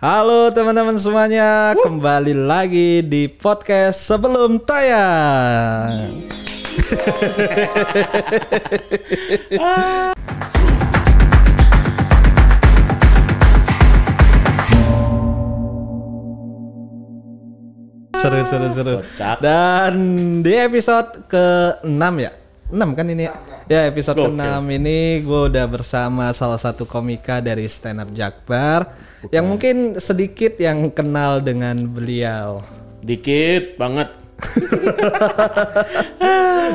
Halo teman-teman semuanya, kembali lagi di podcast sebelum tayang. seru seru seru. Kocak. Dan di episode ke-6 ya. 6 kan ini ya? Ya episode Gokil. ke-6 ini gue udah bersama salah satu komika dari Stand Up Jakbar yang mungkin sedikit yang kenal dengan beliau. Dikit banget.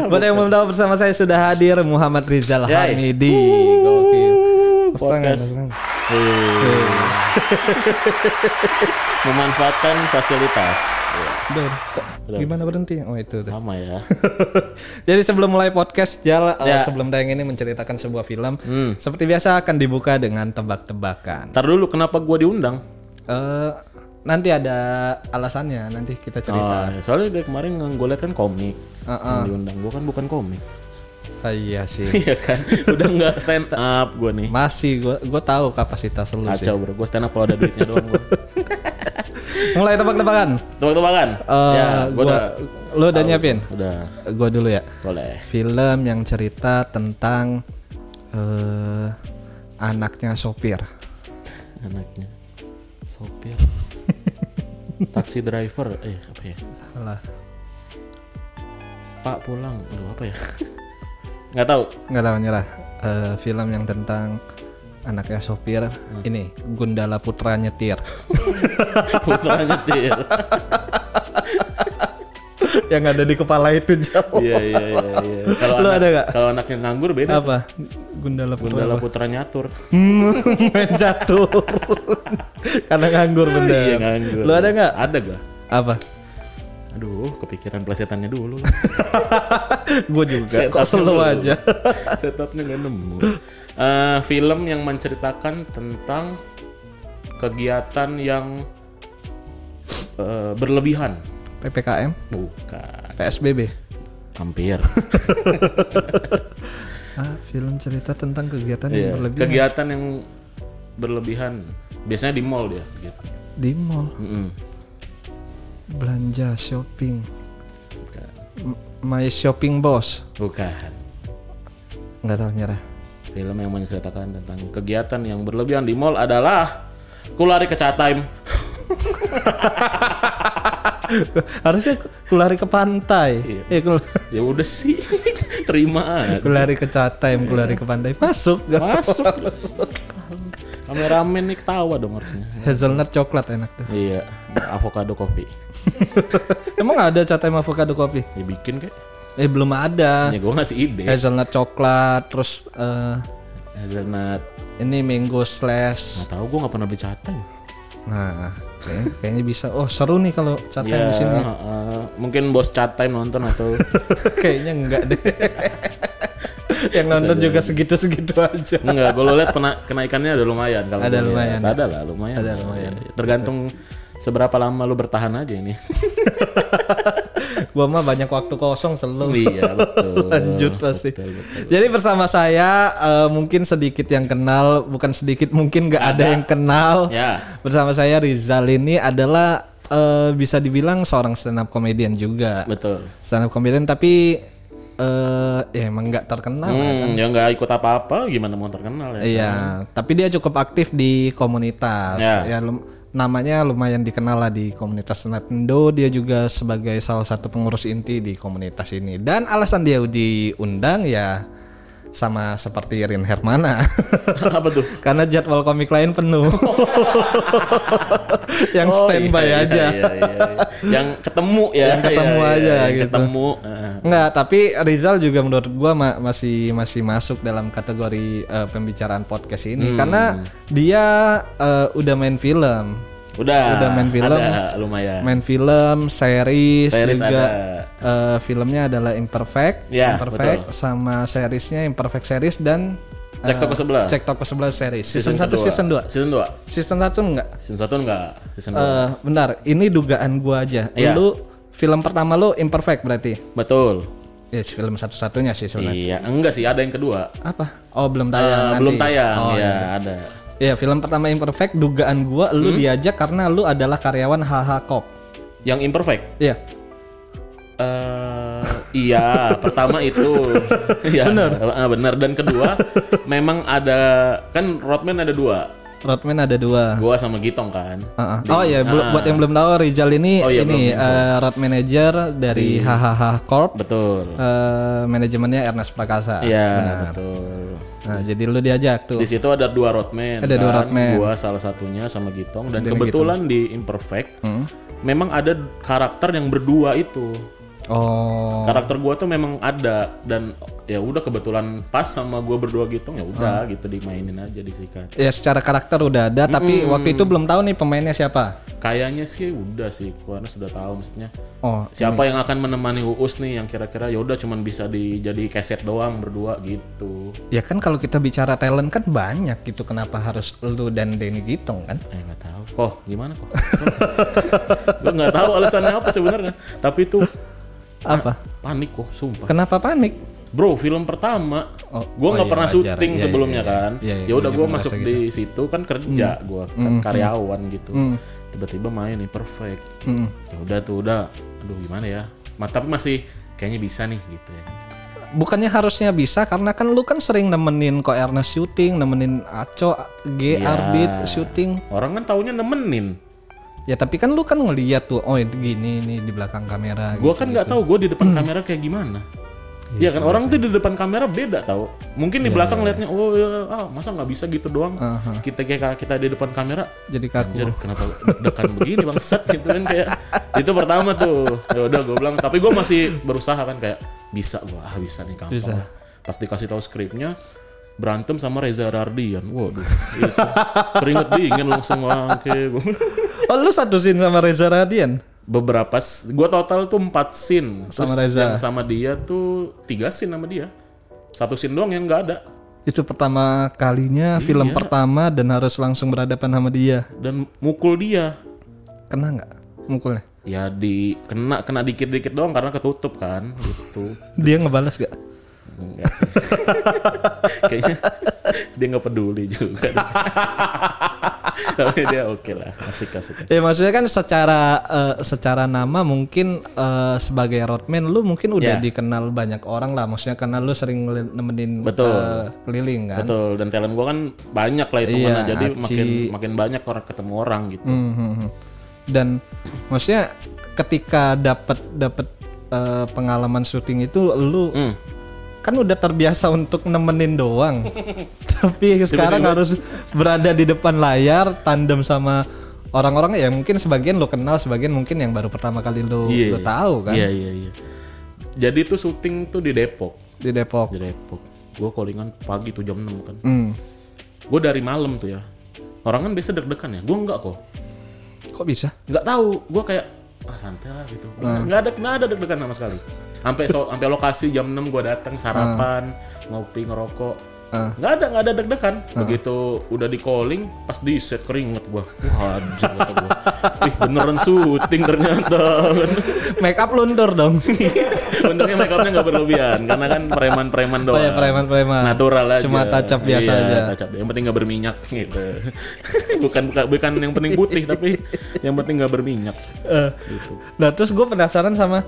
Buat yang belum tahu bersama saya sudah hadir Muhammad Rizal Yay. Hamidi. Gokil. Podcast. Memanfaatkan fasilitas. Ya, Kok gimana berhenti? Oh itu udah. sama ya. Jadi sebelum mulai podcast jala, eh, Ya. sebelum tayang ini menceritakan sebuah film, Hmm. seperti biasa akan dibuka dengan tebak-tebakan. Ntar dulu kenapa gua diundang? Eh nanti ada alasannya, nanti kita cerita. Oh, soalnya dari kemarin gue liat kan komik. Heeh. Yang diundang gua kan bukan komik. Ah, iya sih. Iya kan? Udah nggak stand up gua nih. Masih gua gua tahu kapasitas lu sih. Kacau bro, gue stand up kalau ada duitnya doang. Mulai tebak-tebakan. Tebak-tebakan? Eh ya, gua gua udah. lu udah nyiapin? Udah, Gua dulu ya. boleh. Film yang cerita tentang eh anaknya sopir. Anaknya. Sopir. Taksi driver. Eh, apa ya? Salah. Pak pulang. Aduh, apa ya? Nggak tahu. Nggak tahu nyerah. Eh, film yang tentang anaknya sopir ini Gundala Putra nyetir. Putra nyetir. yang ada di kepala itu jauh. Iya iya iya iya. Kalau anak- ada nggak? Kalau anaknya nganggur beda. Apa? Gundala Putra. Gundala putra nyatur. Main catur. Karena nganggur bener. Iya nganggur. Lu ada nggak? Ada gak? Apa? Aduh, kepikiran plesetannya dulu. Gue juga. Kok selalu aja. Setupnya nggak nemu. Eh, film yang menceritakan tentang kegiatan yang eh, berlebihan. PPKM, Bukan. PSBB. Hampir. Ah, film cerita tentang kegiatan Iya, yang berlebihan Kegiatan yang berlebihan. Biasanya di mall dia gitu. di mall, Mm-mm. belanja, shopping. Bukan. M- My shopping boss. Bukan. Nggak tahu nyerah. Film yang menceritakan tentang kegiatan yang berlebihan di mall adalah Kulari ke Chat Time. Harusnya kulari ke pantai. Iya. Kul Ya udah sih. Terima aja. kulari ke Catem, kulari ke pantai. Masuk. nggak? Masuk. Kameramen nih ketawa dong harusnya. Hazelnut coklat enak tuh. Iya, avocado kopi. Emang ada Catem avocado kopi? Ya bikin kayak. Eh belum ada. Ya gue ngasih ide. Hazelnut coklat, terus eh, Hazelnut. ini mango slash. Nggak tahu gue nggak pernah beli Time. Nah, kayaknya, kayaknya bisa. Oh seru nih kalau Catem Ya, di sini. heeh. mungkin bos Time nonton atau kayaknya enggak deh. Yang nonton juga segitu-segitu aja. enggak. Gue lihat pena- kenaikannya ada lumayan kalau Ada lumayan. Ada lah lumayan. Ada lumayan. Ya, Tergantung seberapa lama lu bertahan aja ini. Gua mah banyak waktu kosong selalu. iya betul. Lanjut pasti. Betul, betul. Jadi bersama saya eh, mungkin sedikit yang kenal, bukan sedikit mungkin nggak ada. yang kenal. Ya. Bersama saya Rizal ini adalah eh, bisa dibilang seorang stand up comedian juga. Betul. Stand up comedian tapi eh ya emang nggak terkenal. Hmm, ya nggak ikut apa-apa, gimana mau terkenal ya? Iya, tapi dia cukup aktif di komunitas. Ya. Ya, lum- namanya lumayan dikenal lah di komunitas Indo. Dia juga sebagai salah satu pengurus inti di komunitas ini. Dan alasan dia diundang ya sama seperti Rin Hermana. apa tuh? Karena jadwal komik lain penuh. Yang Oh, standby iya, iya, aja. iya, iya, iya. Yang ketemu ya. Yang ketemu Iya, iya, aja yang gitu. Ketemu. Enggak, tapi Rizal juga menurut gua ma- masih masih masuk dalam kategori eh, pembicaraan podcast ini Hmm. karena dia eh, udah main film, Udah. Udah main film. Ada, lumayan. main film, series, Series juga ada. eh, filmnya adalah Imperfect, Ya, Imperfect sama seriesnya Imperfect series dan Cek toko sebelah. Cek toko sebelah series. Season, 1 kedua. season 2. Season 2. Season 1 enggak? Season 1 enggak. Season 2. Eh, benar, ini dugaan gua aja. Iya. Lu film pertama lu Imperfect berarti. Betul. Ya, film satu-satunya sih sebenarnya. Iya, enggak sih, ada yang kedua. Apa? Oh, belum tayang Eh, nanti. belum tayang, Oh, ya iya. ada. Iya, film pertama Imperfect dugaan gua lu Hmm? diajak karena lu adalah karyawan HH Corp. Yang imperfect. Iya. eh iya, pertama itu. Iya, benar. benar. Dan kedua, memang ada kan Rodman ada dua. Rodman ada dua. Gua sama Gitong kan. Uh-uh. Oh iya, bel- buat yang belum tahu Rizal ini Oh iya, ini eh, road manager dari HHH Corp. Betul. Eh, manajemennya Ernest Prakasa. Iya, betul. Nah, jadi lu diajak tuh. Di situ ada dua roadman. Ada dua kan? roadman. Gua salah satunya sama Gitong dan kebetulan di Imperfect Hmm. memang ada karakter yang berdua itu. Oh. Karakter gua tuh memang ada dan ya udah kebetulan pas sama gua berdua Gitong ya udah gitu dimainin aja disikat. Ya secara karakter udah ada, tapi waktu itu belum tahu nih pemainnya siapa. Kayaknya sih udah sih, karena sudah tahu maksudnya. Oh, Siapa yang akan menemani Uus nih yang kira-kira ya udah cuman bisa dijadi keset doang berdua gitu. ya kan kalau kita bicara talent kan banyak gitu. Kenapa harus lu dan Denny Gitong kan? Eh nggak tahu. Kok gimana kok? gue nggak tahu alasannya apa sebenarnya. Tapi itu Apa? panik kok, sumpah. Kenapa panik? Bro, film pertama. Oh, gue oh nggak iya, pernah wajar. syuting Iya, sebelumnya iya, iya. kan. Iya, iya, ya udah gua gue masuk ngerasa di situ kan kerja gue kan karyawan gitu. Tiba-tiba main nih perfect. Mm. Ya udah tuh udah. Aduh gimana ya? Ma, tapi masih kayaknya bisa nih gitu ya. Bukannya harusnya bisa karena kan lu kan sering nemenin kok Ernest syuting, nemenin Aco, G, Iya. Arbit syuting. Orang kan taunya nemenin. Ya tapi kan lu kan ngeliat tuh, oh gini nih di belakang kamera. Gue kan nggak tahu gue di depan kamera kayak gimana. Iya kan orang tuh di depan kamera beda tau. Mungkin di belakang liatnya oh ya ah, masa nggak bisa gitu doang. Kita kayak kita di depan kamera Jadi kaku. Anjir, kenapa deg-degan begini bangsat gitu kan kayak itu pertama tuh ya udah gue bilang tapi gue masih berusaha kan kayak bisa gue ah bisa nih gampang Bisa. pas dikasih tahu skripnya berantem sama Reza Rardian waduh itu keringet dingin langsung wangke Oh lu satu scene sama Reza Radian? beberapa gue total tuh empat scene Sama Terus Reza. yang sama dia tuh tiga scene sama dia satu scene doang yang nggak ada Itu pertama kalinya film pertama dan harus langsung berhadapan sama dia. dan mukul dia Kena nggak mukulnya? ya di kena kena dikit-dikit doang karena ketutup kan gitu Dia ngebalas gak? Enggak. Kayaknya dia nggak peduli juga. Tapi dia oke lah, asik asik. Ya maksudnya kan secara eh, secara nama mungkin eh, sebagai roadman lu mungkin udah Ya. dikenal banyak orang lah. Maksudnya karena lu sering nemenin Betul. eh, keliling kan. Betul, dan talent gua kan banyak lah itu mana. Jadi Aci. makin makin banyak orang ketemu orang gitu. Hmm, hmm. Dan maksudnya ketika dapat dapat eh, pengalaman syuting itu lu Hmm. Kan udah terbiasa untuk nemenin doang. Tapi sekarang harus berada di depan layar tandem sama orang-orang ya mungkin sebagian lo kenal, sebagian mungkin yang baru pertama kali lo Iya, lo tahu kan Iya iya iya. Jadi tuh syuting tuh di Depok, di Depok. di Depok. Gua callingan pagi tuh jam 6 kan. Hmm. Gue dari malam tuh ya. Orang kan biasa deg-degan ya. Gua enggak kok. Kok bisa? nggak tahu gue kayak ah santai lah gitu nggak ada nggak ada deg-degan sama sekali sampai so, sampai lokasi jam 6 gue datang sarapan ngopi ngerokok. Ah. nggak ada nggak ada deg-degan. Begitu udah di calling pas di set keringet gue wah kata gue ih beneran syuting ternyata Make up luntur dong. untungnya make upnya nggak berlebihan karena kan preman-preman doang Oh ya, preman-preman. natural aja. Cuma up biasa Iya, aja. up. yang penting nggak berminyak gitu. Bukan bukan bukan yang penting putih tapi yang penting nggak berminyak. Eh, gitu. Nah terus gue penasaran sama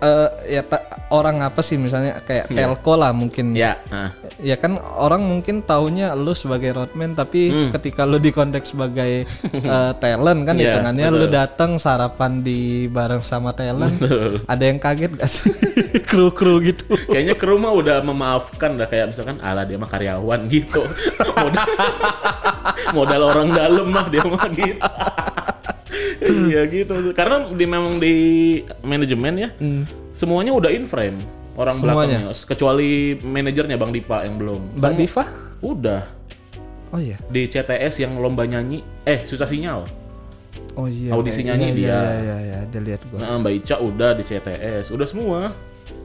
eh, ya ta- orang apa sih misalnya kayak telco lah mungkin. ya nah. Ya kan orang mungkin taunya lu sebagai roadman tapi ketika lu di konteks sebagai eh, talent kan Iya, hitungannya lu datang sarapan di bareng sama talent. Ada yang kaget gak sih? Kru-kru gitu. Kayaknya kru mah udah memaafkan dah kayak misalkan ala dia mah karyawan gitu. modal, modal orang dalam mah dia mah gitu. Iya gitu. Karena di memang di manajemen ya semuanya udah in frame orang Hmm. Semuanya? belakangnya kecuali manajernya Bang Dipa yang belum. Semu- Diva? Udah Oh iya. di CTS yang lomba nyanyi eh susah sinyal. Oh iya. Audisi iya, nyanyi iya, dia. Iya iya iya, dia lihat gua. Nah, Mbak Ica udah di CTS, udah semua.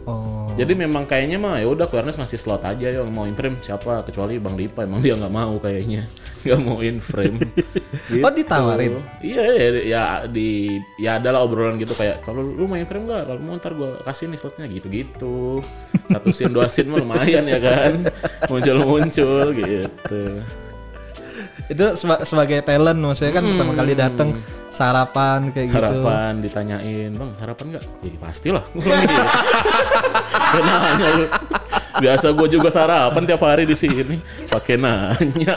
Oh. Jadi memang kayaknya mah ya udah Awareness ngasih slot aja yang mau in frame siapa kecuali Bang Dipa emang dia nggak mau kayaknya nggak mau in frame. Gitu. Oh, ditawarin? Iya ya, ya di ya adalah obrolan gitu kayak kalau lu mau in frame nggak kalau mau ntar gua kasih nih slotnya gitu-gitu. Satu scene dua scene mah lumayan ya kan muncul-muncul gitu. itu seba- sebagai talent maksudnya kan pertama kali datang sarapan kayak gitu. sarapan ditanyain bang sarapan nggak ya pastilah Dia nanya lu biasa gue juga sarapan tiap hari di sini pakai nanya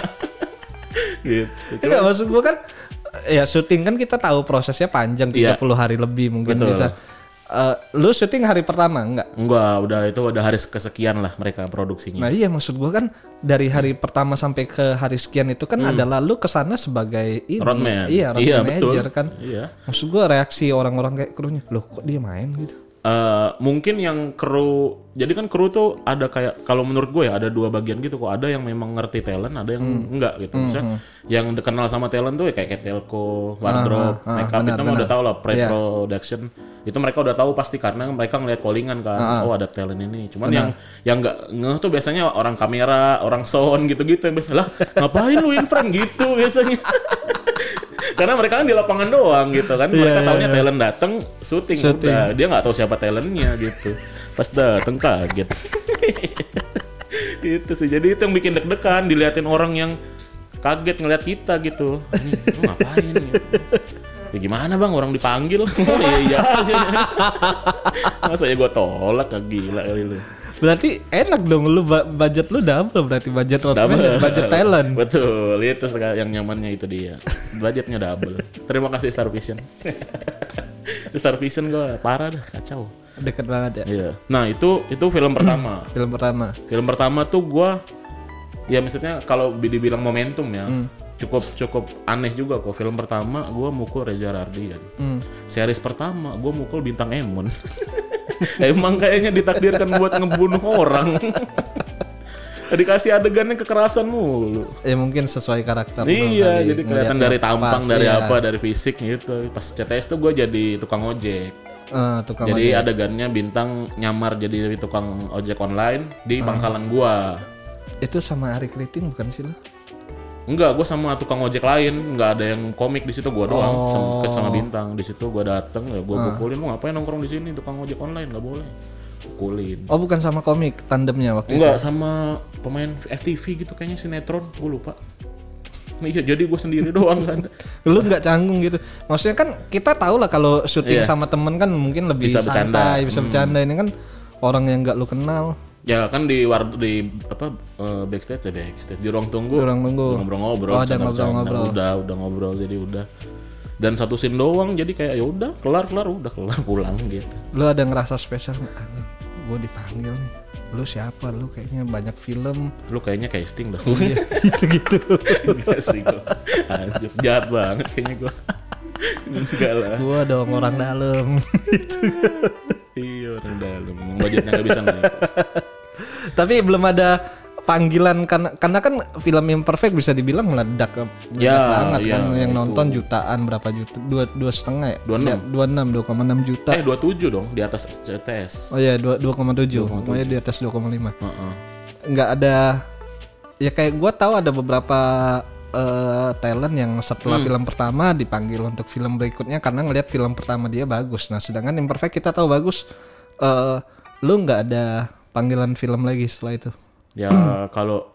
gitu Enggak maksud gua kan ya syuting kan kita tahu prosesnya panjang 30 Iya. hari lebih mungkin Betul. bisa. Eh, lu syuting hari pertama enggak? enggak udah itu udah hari kesekian lah mereka produksinya Nah iya maksud gua kan dari hari pertama sampai ke hari sekian itu kan adalah lu ke sana sebagai ini. Roadman. Iya, road Hmm. Iya, betul. manager kan. iya Maksud gua reaksi orang-orang kayak krunya, loh kok dia main gitu? Eh, mungkin yang kru jadi kan kru tuh ada kayak kalau menurut gue ya ada dua bagian gitu kok. Ada yang memang ngerti talent ada yang Hmm. enggak gitu. Misalnya yang dikenal sama talent tuh ya kayak kayak telco wardrobe ah, makeup benar, itu benar. udah tahu lah pre Iya. production itu mereka udah tahu pasti karena mereka ngeliat callingan kan. Oh ada talent ini. Cuman yang yang enggak ngeh tuh biasanya orang kamera orang sound gitu-gitu yang biasa lah ngapain lu in frame gitu biasanya karena mereka kan di lapangan doang gitu kan. Mereka taunya talent dateng syuting, udah. Dia nggak tahu siapa talentnya gitu. Pas dateng kaget. Itu sih. Jadi itu yang bikin deg-degan diliatin orang yang kaget ngeliat kita gitu. Ini lu ngapain gitu. ya gimana bang? Orang dipanggil. Oh iya iya. Aja masa ya gue tolak ah, gila kali lu Berarti enak dong lu budget lu double berarti budget roadman dan budget talent. Betul, itu yang nyamannya itu dia. Budgetnya double. Terima kasih Star Vision. Star Vision gue parah dah, kacau. Deket banget ya. Iya. Nah itu itu film pertama. Film pertama. film pertama tuh gua ya maksudnya kalau bi- dibilang momentum ya cukup cukup aneh juga kok. Film pertama gua mukul Reza Rahardian. Series pertama gua mukul bintang Emon emang kayaknya ditakdirkan buat ngebunuh orang. Dikasih adegannya kekerasan mulu. Ya mungkin sesuai karakter iya jadi kelihatan dari tampang pas, dari iya. apa dari fisik gitu. Pas CTS tuh gue jadi tukang ojek. Eh, tukang jadi adegannya bintang nyamar jadi tukang ojek online di pangkalan gua. Itu sama Ari Kriting bukan sih lu? Enggak, gue sama tukang ojek lain, nggak ada yang komik di situ gue doang, sama, Oh. sama bintang di situ gue dateng, ya gue Ah. pukulin, lu ngapain nongkrong di sini tukang ojek online nggak boleh, pukulin. Oh bukan sama komik tandemnya waktu Enggak sama pemain FTV gitu kayaknya sinetron, gue lupa. Iya, jadi gue sendiri doang kan. itu. Lu nggak canggung gitu. Maksudnya kan kita tahu lah kalau syuting Iya. sama temen kan mungkin lebih Bisa bercanda. santai, bisa bercanda. Ini kan orang yang nggak lu kenal. Ya kan di war di apa eh, backstage ya backstage di ruang tunggu. Di ruang tunggu. Ngobrol-ngobrol. Oh, ada ngobrol-ngobrol. Udah, udah ngobrol jadi udah. Dan satu scene doang jadi kayak ya udah kelar kelar udah kelar pulang gitu. Lu ada ngerasa spesial nggak? Anjing, gue dipanggil nih. Lu siapa? Lu kayaknya banyak film. Lu kayaknya casting dah. Gitu-gitu. Enggak sih gue. Anjir, jahat banget kayaknya gue. Enggak lah. gua dong orang dalam. Iya orang dalam. Budgetnya nggak bisa naik. Tapi belum ada panggilan karena karena kan film Imperfect bisa dibilang meledak meledak Ya, banget iya, kan yang itu. nonton jutaan berapa juta dua dua setengah ya 26. dua enam dua koma enam juta Eh 27 dong di atas CTS. oh ya dua dua koma tujuh pokoknya di atas dua koma lima nggak ada ya kayak gua tahu ada beberapa eh, talent yang setelah Hmm. film pertama dipanggil untuk film berikutnya karena ngelihat film pertama dia bagus nah sedangkan Imperfect kita tahu bagus eh lu nggak ada panggilan film lagi setelah itu Ya kalau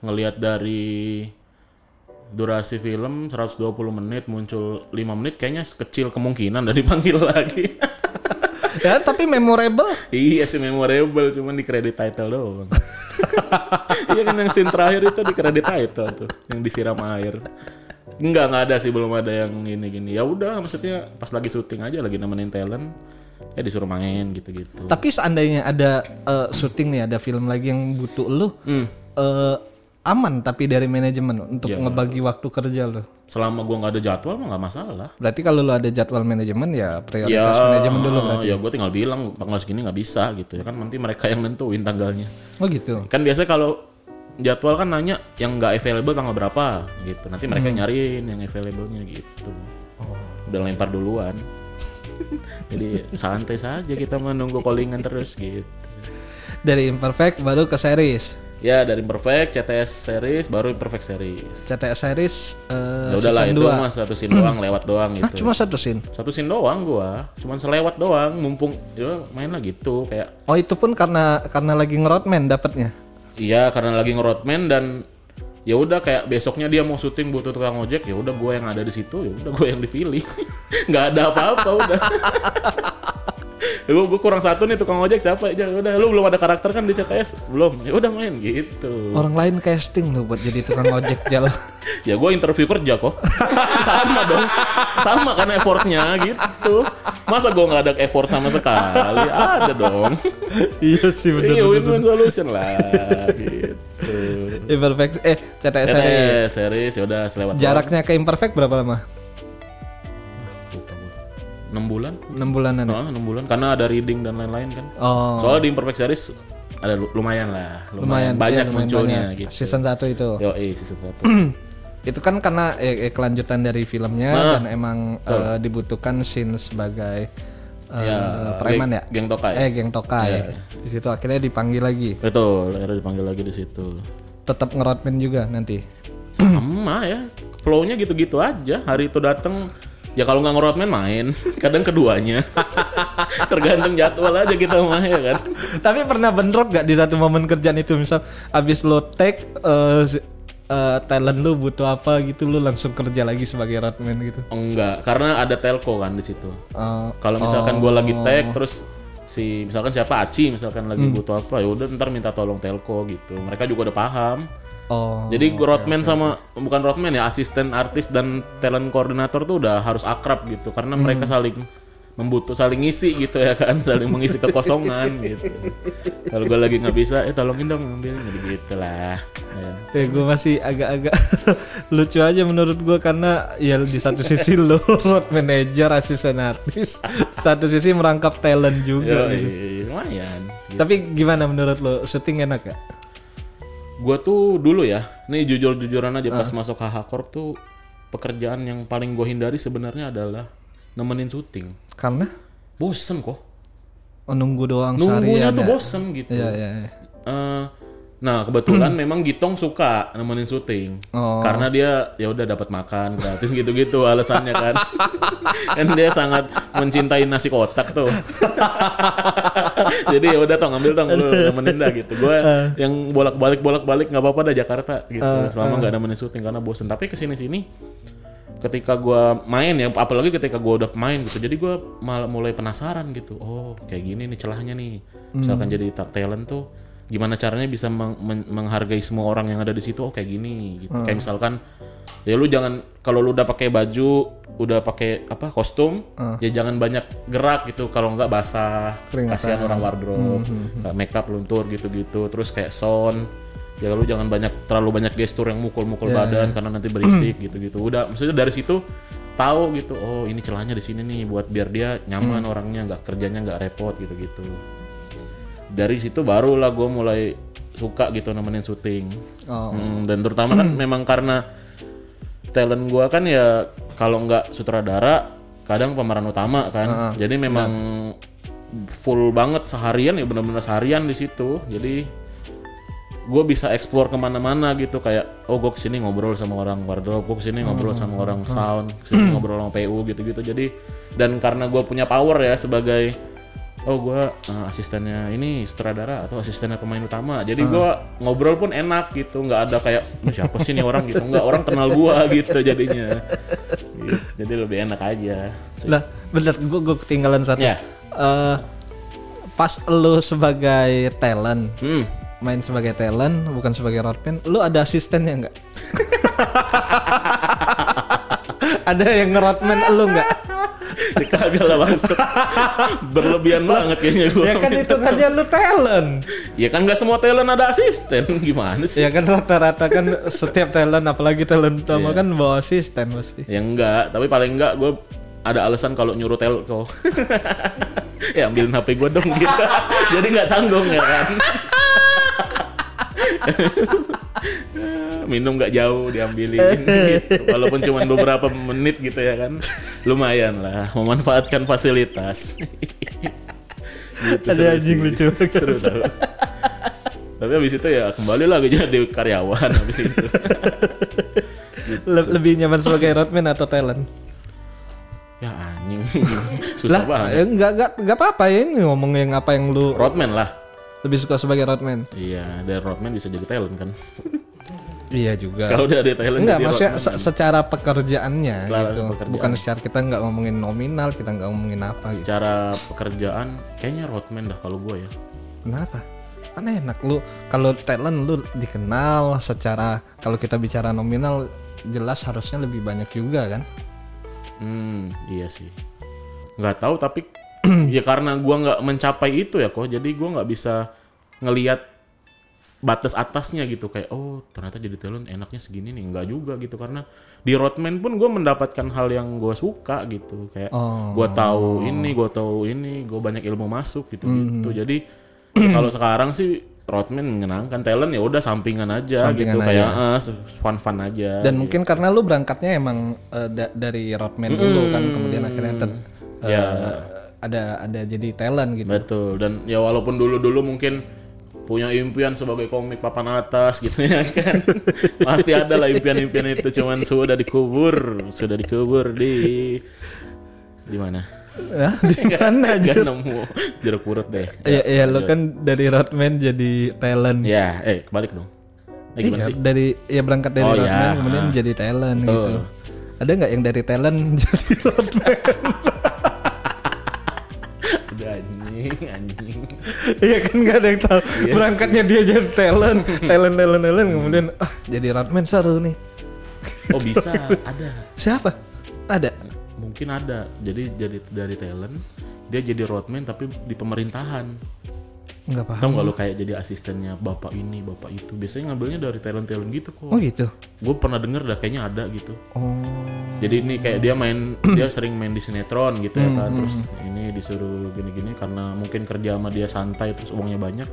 ngelihat dari durasi film 120 menit muncul 5 menit kayaknya kecil kemungkinan dari dipanggil lagi. ya tapi memorable iya sih memorable cuman di kredit title doang. iya kan yang scene terakhir itu di kredit title tuh yang disiram air. Enggak enggak ada sih belum ada yang gini-gini. Ya udah maksudnya pas lagi syuting aja lagi nemenin talent ya disuruh main gitu-gitu. Tapi seandainya ada eh, syuting nih, ada film lagi yang butuh lu, Hmm. eh, aman tapi dari manajemen untuk Ya. ngebagi waktu kerja lu. Selama gua nggak ada jadwal mah nggak masalah. Berarti kalau lu ada jadwal manajemen ya prioritas manajemen dulu berarti. Ya gue tinggal bilang tanggal segini nggak bisa gitu ya kan nanti mereka yang nentuin tanggalnya. Oh gitu. Kan biasanya kalau jadwal kan nanya yang nggak available tanggal berapa gitu. Nanti mereka yang nyariin yang available-nya gitu. Udah lempar duluan. Jadi santai saja kita menunggu callingan terus gitu. Dari Imperfect baru ke series. Ya dari Perfect, CTS series, baru Perfect series. CTS series eh, Ya udahlah season itu 2. mah satu scene doang lewat doang Ah, gitu. cuma satu scene. Satu scene doang gua, cuman selewat doang, mumpung ya main lah gitu kayak Oh itu pun karena karena lagi ngerotman dapatnya. Iya karena lagi ngeroadman dan ya udah kayak besoknya dia mau syuting butuh tukang ojek ya udah gue yang ada di situ ya udah gue yang dipilih nggak ada apa-apa udah gue gue kurang satu nih tukang ojek siapa? Aja udah lu belum ada karakter kan di CTS belum. Ya udah main gitu. Orang lain casting lo buat jadi tukang ojek jalan. ya gue interview kerja kok. Sama dong. Sama kan effortnya gitu. Masa gue nggak ada effort sama sekali? Ada dong. Iya sih iya win-win solution lah gitu. Imperfect eh CTS Eh, series. series ya udah selewat Jaraknya ke imperfect berapa lama? Lupa gue enam bulan 6 bulanan. ya? oh, enam bulan karena ada reading dan lain-lain kan Oh, soalnya di imperfect series ada lu- lumayan lah lumayan, lumayan banyak iya, lumayan munculnya banyak. gitu Season 1 itu. yo eh season satu Itu kan karena eh, eh, kelanjutan dari filmnya Nah, dan emang eh, dibutuhkan scene sebagai eh, Ya, preman ya. geng tokai Eh, geng tokai. Di situ akhirnya dipanggil lagi. betul akhirnya dipanggil lagi di situ Tetap ngerotmen juga nanti. sama ya flownya gitu-gitu aja hari itu dateng ya kalau nggak ngerotmen main. Kadang keduanya. Tergantung jadwal aja kita mah ya kan? Tapi pernah bentrok gak di satu momen kerjaan itu? Misal abis lo take eh, si- eh, talent lu butuh apa gitu lu langsung kerja lagi sebagai roadman gitu. enggak karena ada telco kan di situ. Eh, kalau misalkan gue lagi tag terus si misalkan siapa Aci misalkan lagi butuh apa ya udah ntar minta tolong telco gitu. Mereka juga udah paham oh, jadi roadman sama bukan roadman ya asisten artis dan talent koordinator tuh udah harus akrab gitu karena mereka saling membutuh saling ngisi gitu ya kan saling mengisi kekosongan gitu kalau gue lagi nggak bisa eh tolongin dong ambilin gitu lah ya. Ya gue masih agak-agak lucu aja menurut gue karena ya di satu sisi lo road manager, asisten artis, satu sisi merangkap talent juga Yoi, gitu. lumayan gitu. Tapi gimana menurut lo syuting enak gak? Gue tuh dulu ya nih jujur-jujuran aja pas masuk HH Corp tuh pekerjaan yang paling gue hindari sebenarnya adalah nemenin syuting. Karena? Bosen kok. Oh, nunggu doang nunggunya seharian tuh ya. bosen gitu. Iya, iya, iya. Eh, nah kebetulan memang Gitong suka nemenin syuting. Oh. karena dia ya udah dapat makan gratis gitu-gitu alasannya kan. Kan dia sangat mencintai nasi kotak tuh. Jadi ya udah tong ambil tong lu nemenin dah gitu. Gue yang bolak-balik bolak-balik nggak apa-apa dah Jakarta gitu. Selama nggak nemenin syuting karena bosen. Tapi ke sini sini ketika gua main ya apalagi ketika gua udah main gitu. Jadi gua malah mulai penasaran gitu. Oh kayak gini nih celahnya nih. Misalkan jadi ta- talent tuh gimana caranya bisa meng- men- menghargai semua orang yang ada di situ? Oh kayak gini gitu. Kayak misalkan ya lu jangan kalau lu udah pakai baju udah pakai apa kostum ya jangan banyak gerak gitu. Kalau nggak basah kasihan orang wardrobe. Kayak makeup luntur gitu-gitu. Terus kayak sound ya lu jangan banyak terlalu banyak gestur yang mukul-mukul badan karena nanti berisik gitu-gitu. Udah maksudnya dari situ tahu gitu oh ini celahnya di sini nih buat biar dia nyaman orangnya nggak kerjanya nggak repot gitu-gitu dari situ barulah gue mulai suka gitu nemenin syuting. Oh. Hmm, dan terutama kan memang karena talent gua kan ya kalau nggak sutradara kadang pemeran utama kan. Jadi memang full banget seharian ya benar-benar seharian di situ. Jadi gue bisa explore ke mana-mana gitu kayak oh gue ke sini ngobrol sama orang wardrobe gue ke sini ngobrol sama orang sound ke sini ngobrol sama PU gitu-gitu. Jadi dan karena gue punya power ya sebagai oh gue asistennya ini sutradara atau asistennya pemain utama jadi gue ngobrol pun enak gitu nggak ada kayak "Ini siapa sih nih orang gitu nggak orang kenal gue gitu jadinya Gitu. jadi lebih enak aja Lah, bener gue gue ketinggalan satu. ya Eh, pas lu sebagai talent, hmm main sebagai talent bukan sebagai roadman, lu ada asistennya nggak? ada yang ngerotman lu nggak? Kagak lah maksud berlebihan banget kayaknya gue ya kan hitungannya lu talent. ya kan nggak semua talent ada asisten. Gimana sih? Ya kan rata-rata kan setiap talent apalagi talent utama kan bawa asisten pasti. ya enggak tapi paling enggak gue ada alasan kalau nyuruh telco ya ambilin HP gue dong gitu. Jadi nggak canggung ya kan minum nggak jauh diambilin gitu. walaupun cuma beberapa menit gitu ya kan lumayan lah memanfaatkan fasilitas gitu, Ada anjing lucu. seru tau tapi habis itu ya kembali lagi jadi karyawan habis itu Le- lebih nyaman sebagai roadman atau talent? ya anjing susah Lah, banget ya enggak enggak enggak apa-apa ya ini ngomong yang apa yang lu roadman lah lebih suka sebagai roadman. Iya, dari roadman bisa jadi talent kan. Iya juga. Kalau dari Thailand Enggak, maksudnya se- secara pekerjaannya Secara gitu. pekerjaan. Bukan secara kita nggak ngomongin nominal, kita nggak ngomongin apa gitu. secara pekerjaan kayaknya roadman dah kalau gue ya. Kenapa? Kan enak lu kalau talent lu dikenal secara kalau kita bicara nominal jelas harusnya lebih banyak juga kan? Hmm, iya sih. Nggak tahu tapi ya karena gua nggak mencapai itu ya kok, jadi gua nggak bisa ngelihat batas atasnya gitu. Kayak oh ternyata jadi talent enaknya segini nih. Nggak juga gitu. Karena di roadman pun gue mendapatkan hal yang gue suka gitu. Kayak Oh. gue tahu ini gue tahu ini gue banyak ilmu masuk gitu gitu. Jadi kalau sekarang sih roadman menyenangkan. Talent ya udah sampingan aja Sampingan gitu aja. kayak fun fun aja Dan mungkin karena lu berangkatnya emang eh, da- dari roadman dulu kan kemudian akhirnya ter- eh, Ya. ada ada jadi talent gitu. Betul. Dan ya walaupun dulu-dulu mungkin punya impian sebagai komik papan atas gitu ya kan pasti ada lah impian-impian itu cuman sudah dikubur sudah dikubur di di mana Ya, di mana aja? Nemu jeruk purut deh Iya, iya lu kan dari roadman jadi talent. ya eh kebalik dong eh, Iya, sih dari ya berangkat dari Oh, roadman iya. kemudian Ah. jadi talent gitu. Ada nggak yang dari talent jadi roadman? udah anjing anjing Iya kan nggak ada yang tahu. Berangkatnya dia jadi talent, talent, talent, talent, kemudian ah jadi roadman seru nih. oh bisa ada Siapa? Ada. mungkin ada jadi jadi dari talent dia jadi roadman tapi di pemerintahan Nggak paham. Tahu nggak lo kayak jadi asistennya bapak ini, bapak itu. Biasanya ngambilnya dari talent-talent gitu kok. Oh gitu. Gue pernah denger dah kayaknya ada gitu. Oh. Jadi ini kayak dia main, dia sering main di sinetron gitu ya kan. Terus ini disuruh gini-gini karena mungkin kerja sama dia santai terus uangnya banyak.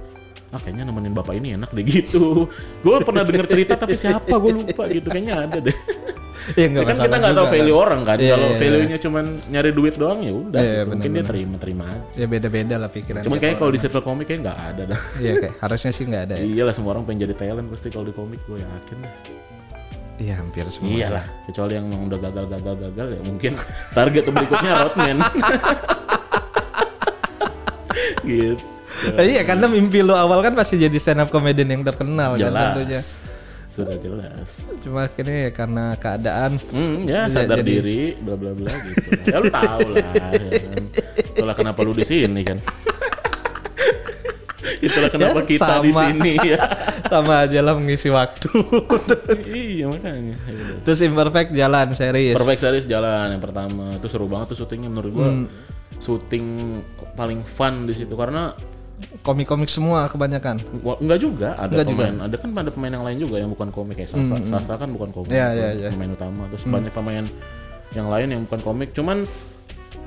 Ah kayaknya nemenin bapak ini enak deh gitu. Gue pernah denger cerita tapi siapa gue lupa gitu. Kayaknya ada deh. Iya nggak kan kita nggak tahu juga, value kan. orang kan. Iya, Kalau iya, value-nya cuman nyari duit doang ya udah. Iya, gitu. Mungkin dia terima-terima aja. Ya beda-beda lah pikiran. Cuman kayaknya kalau di circle komik kayak nggak ada dah. Iya kayak harusnya sih nggak ada ya. Iyalah semua orang pengen jadi talent pasti kalau di komik gue yakin dah. Iya hampir semua. Iyalah, kecuali yang udah gagal gagal gagal ya mungkin target berikutnya roadman. gitu. Iya karena mimpi lu awal kan pasti jadi stand up comedian yang terkenal kan tentunya. Sudah jelas. Cuma akhirnya ya karena keadaan Hmm, ya sadar jadi- diri, bla bla bla gitu. Ya lu tahu lah. Ya kan. Itulah kenapa lu di sini kan. Itulah kenapa Ya, kita di sini ya. sama aja lah mengisi waktu. iya makanya. Ya. Terus imperfect jalan serius. Perfect series jalan yang pertama itu seru banget tuh syutingnya menurut gua Hmm. syuting paling fun di situ karena Komik-komik semua kebanyakan. Enggak juga ada Enggak juga. pemain ada kan ada pemain yang lain juga yang bukan komik kayak Sasa. Sasa kan bukan komik bukan iya, iya. pemain utama. Terus banyak pemain yang lain yang bukan komik. Cuman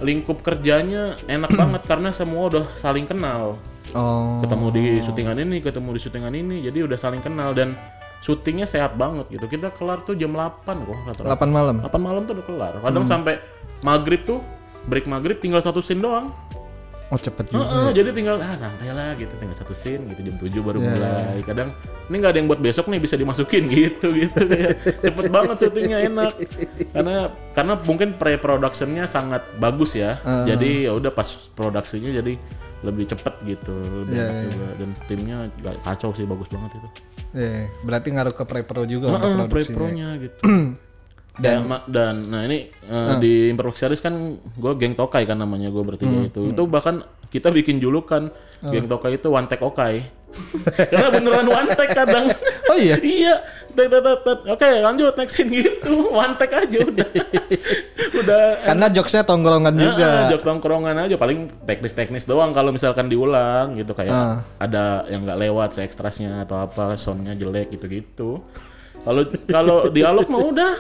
lingkup kerjanya enak banget karena semua udah saling kenal. Oh. ketemu di syutingan ini ketemu di syutingan ini jadi udah saling kenal dan syutingnya sehat banget gitu. Kita kelar tuh jam 8 kok rata-rata 8 malam. 8 malam tuh udah kelar. Kadang sampai maghrib tuh break maghrib tinggal satu scene doang Oh cepet juga. Heeh, jadi tinggal ah santai lah gitu. Tinggal satu scene gitu jam 7 baru Iya, mulai. Kadang ini nggak ada yang buat besok nih bisa dimasukin gitu gitu kayak cepet banget syutingnya enak. Karena karena mungkin pre productionnya sangat bagus ya. Jadi ya udah pas produksinya jadi lebih cepet gitu lebih Iya, enak juga. Dan timnya gak kacau sih bagus banget itu. Iya, berarti ngaruh ke pre-pro juga untuk Heeh, pre pronya gitu dan dan nah ini eh, di Imperfect Series kan gue geng Tokai kan namanya gue bertiga itu. Itu bahkan kita bikin julukan geng Tokai itu one take Okai. Karena beneran one take kadang. Oh iya. iya. Oke lanjut next scene gitu. One take aja udah. Udah. Karena jokesnya tongkrongan juga. Ah, jokes tongkrongan aja. Paling teknis-teknis doang kalau misalkan diulang gitu. Kayak Ah. ada yang nggak lewat ekstrasnya atau apa soundnya jelek gitu-gitu. Kalau kalau dialog mah udah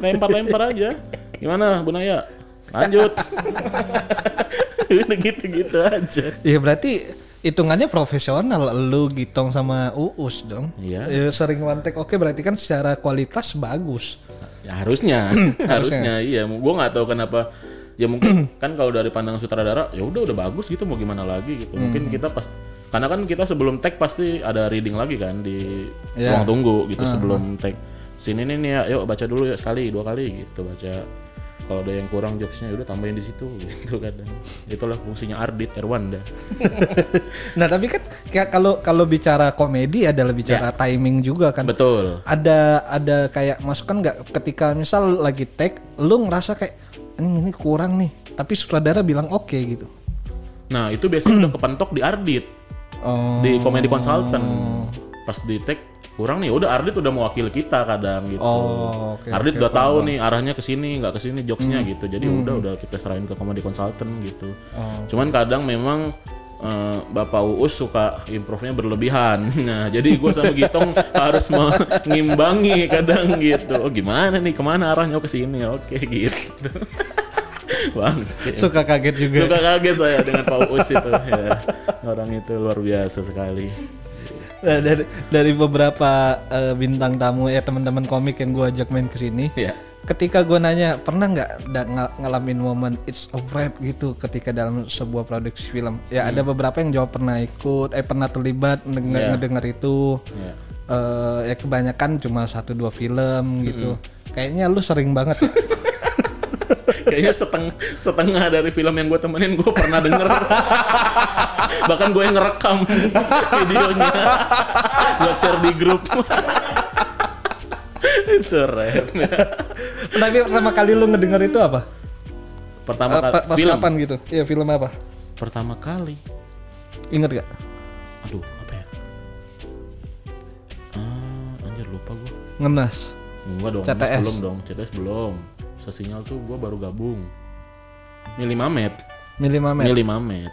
lempar-lempar aja. Gimana Bu Naya? Lanjut. udah gitu-gitu aja. Iya berarti hitungannya profesional lu Gitong sama Uus dong. Iya. Ya, sering one take oke berarti kan secara kualitas bagus. Ya harusnya, harusnya iya. Gue nggak tahu kenapa. Ya mungkin kan kalau dari pandangan sutradara, ya udah udah bagus gitu. Mau gimana lagi gitu. Mungkin kita pas karena kan kita sebelum tag pasti ada reading lagi kan di Iya. ruang tunggu gitu sebelum tag. Sini nih nih ya, yuk baca dulu ya sekali dua kali gitu baca. kalau ada yang kurang jokesnya udah tambahin di situ gitu kadang itulah fungsinya Ardit Erwanda Nah tapi kan kayak kalau kalau bicara komedi adalah bicara timing juga kan. betul Ada ada kayak masukan nggak ketika misal lagi take, lu ngerasa kayak ini ini kurang nih, tapi sutradara bilang oke gitu. nah itu biasanya udah kepentok di Ardit Oh. di komedi konsultan pas di tag kurang nih udah Ardit udah mewakili kita kadang gitu Oh, oke, Ardit oke, udah tahu nih arahnya ke sini nggak ke sini jokesnya gitu jadi udah udah kita serahin ke komedi konsultan gitu Oh. cuman kadang memang eh, Bapak Uus suka improve-nya berlebihan. Nah, jadi gue sama Gitong harus mengimbangi kadang gitu. Oh, gimana nih? Ke mana arahnya? Oh, ke sini. Oke, gitu. Bang. Suka kaget juga. Suka kaget saya dengan Pak Uus itu. Ya. Orang itu luar biasa sekali. Nah, dari dari beberapa eh, bintang tamu ya teman-teman komik yang gua ajak main ke sini. Ya. Ketika gue nanya pernah nggak ng- ngalamin momen it's a wrap gitu ketika dalam sebuah produksi film ya ada beberapa yang jawab pernah ikut eh pernah terlibat mendengar Iya. ngedenger itu Ya. Eh, ya kebanyakan cuma satu dua film gitu kayaknya lu sering banget ya Kayaknya setengah setengah dari film yang gue temenin gue pernah denger. Bahkan gue yang ngerekam videonya buat share di grup. Serem. tapi pertama kali lu ngedenger itu apa Pertama Eh, kali pa- pas film. kapan gitu iya film apa Pertama kali. inget gak Aduh, apa ya? Ah, anjir lupa gue. ngenas Enggak dong, CTS. belum dong. CTS belum. Sesinyal tuh gue baru gabung. Mili Mamet. Mili Mamet Mili Mamet.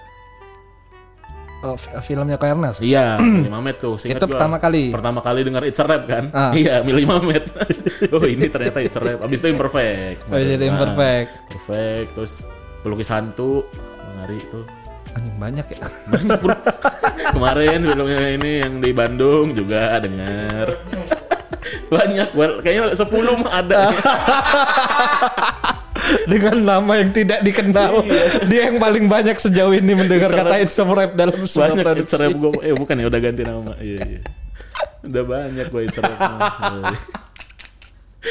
oh, fi- filmnya Koernas Iya, Mili Mamet tuh. Seingat itu gua. pertama kali Pertama kali dengar It's a Rap kan? Ah. Iya, Mili Mamet. oh ini ternyata It's a Rap. Abis itu Imperfect. oh jadi Nah, imperfect Perfect. Terus pelukis hantu. Hari itu. anjing banyak ya Kemarin filmnya ini yang di Bandung juga denger. Banyak, kayaknya 10 mah ada. dengan nama yang tidak dikenal dia yang paling banyak sejauh ini mendengar kata it's a wrap dalam sebuah banyak produksi It's Rap gue. Eh bukan ya, udah ganti nama. Iya, iya. Udah banyak gue It's Rap. mah.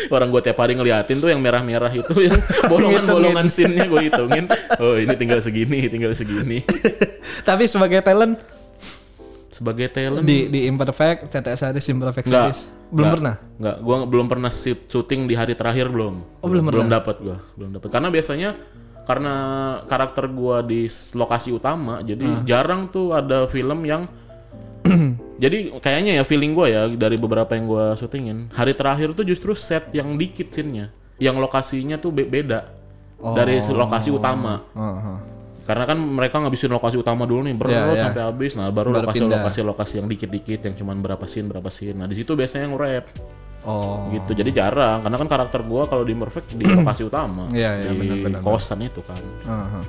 Orang gue tiap hari ngeliatin tuh yang merah-merah itu yang bolongan-bolongan scene-nya gue hitungin. Oh ini tinggal segini, tinggal segini. tapi sebagai talent Sebagai talent di di imperfect CTS series imperfect Enggak. series belum Enggak. pernah Enggak, gua belum pernah shoot- syuting di hari terakhir belum. Oh, belum belum dapat gua, belum dapat. Karena biasanya karena karakter gua di lokasi utama, jadi Ah. jarang tuh ada film yang jadi kayaknya ya feeling gua ya dari beberapa yang gua syutingin, hari terakhir tuh justru set yang dikit scene-nya, yang lokasinya tuh be- beda dari s- lokasi utama. Heeh. Karena kan mereka ngabisin lokasi utama dulu nih, berut Iya, iya. sampai habis. Nah, baru lokasi-lokasi-lokasi yang dikit-dikit yang cuman berapa scene, berapa scene. Nah, di situ biasanya yang rap oh gitu jadi jarang karena kan karakter gua kalau di Perfect di lokasi utama Iya, iya, di benar-benar. kosan itu kan Heeh.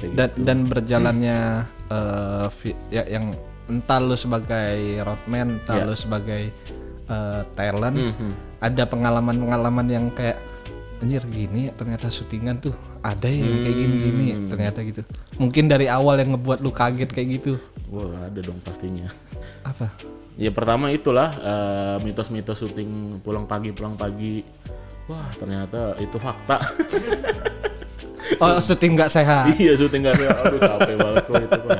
Kayak dan gitu. dan berjalannya eh, vi- ya yang entah lu sebagai roadman entah Iya. lu sebagai eh, talent Mhm. ada pengalaman-pengalaman yang kayak anjir gini ya, ternyata syutingan tuh ada ya yang kayak gini-gini Hmm. ya, ternyata gitu. Mungkin dari awal yang ngebuat lu kaget kayak gitu. Wah ada dong pastinya. Apa? Ya pertama itulah eh, mitos-mitos syuting pulang pagi pulang pagi. Wah ternyata itu fakta. Oh syuting nggak sehat? Iya syuting gak ada aduh capek banget kok itu Pak.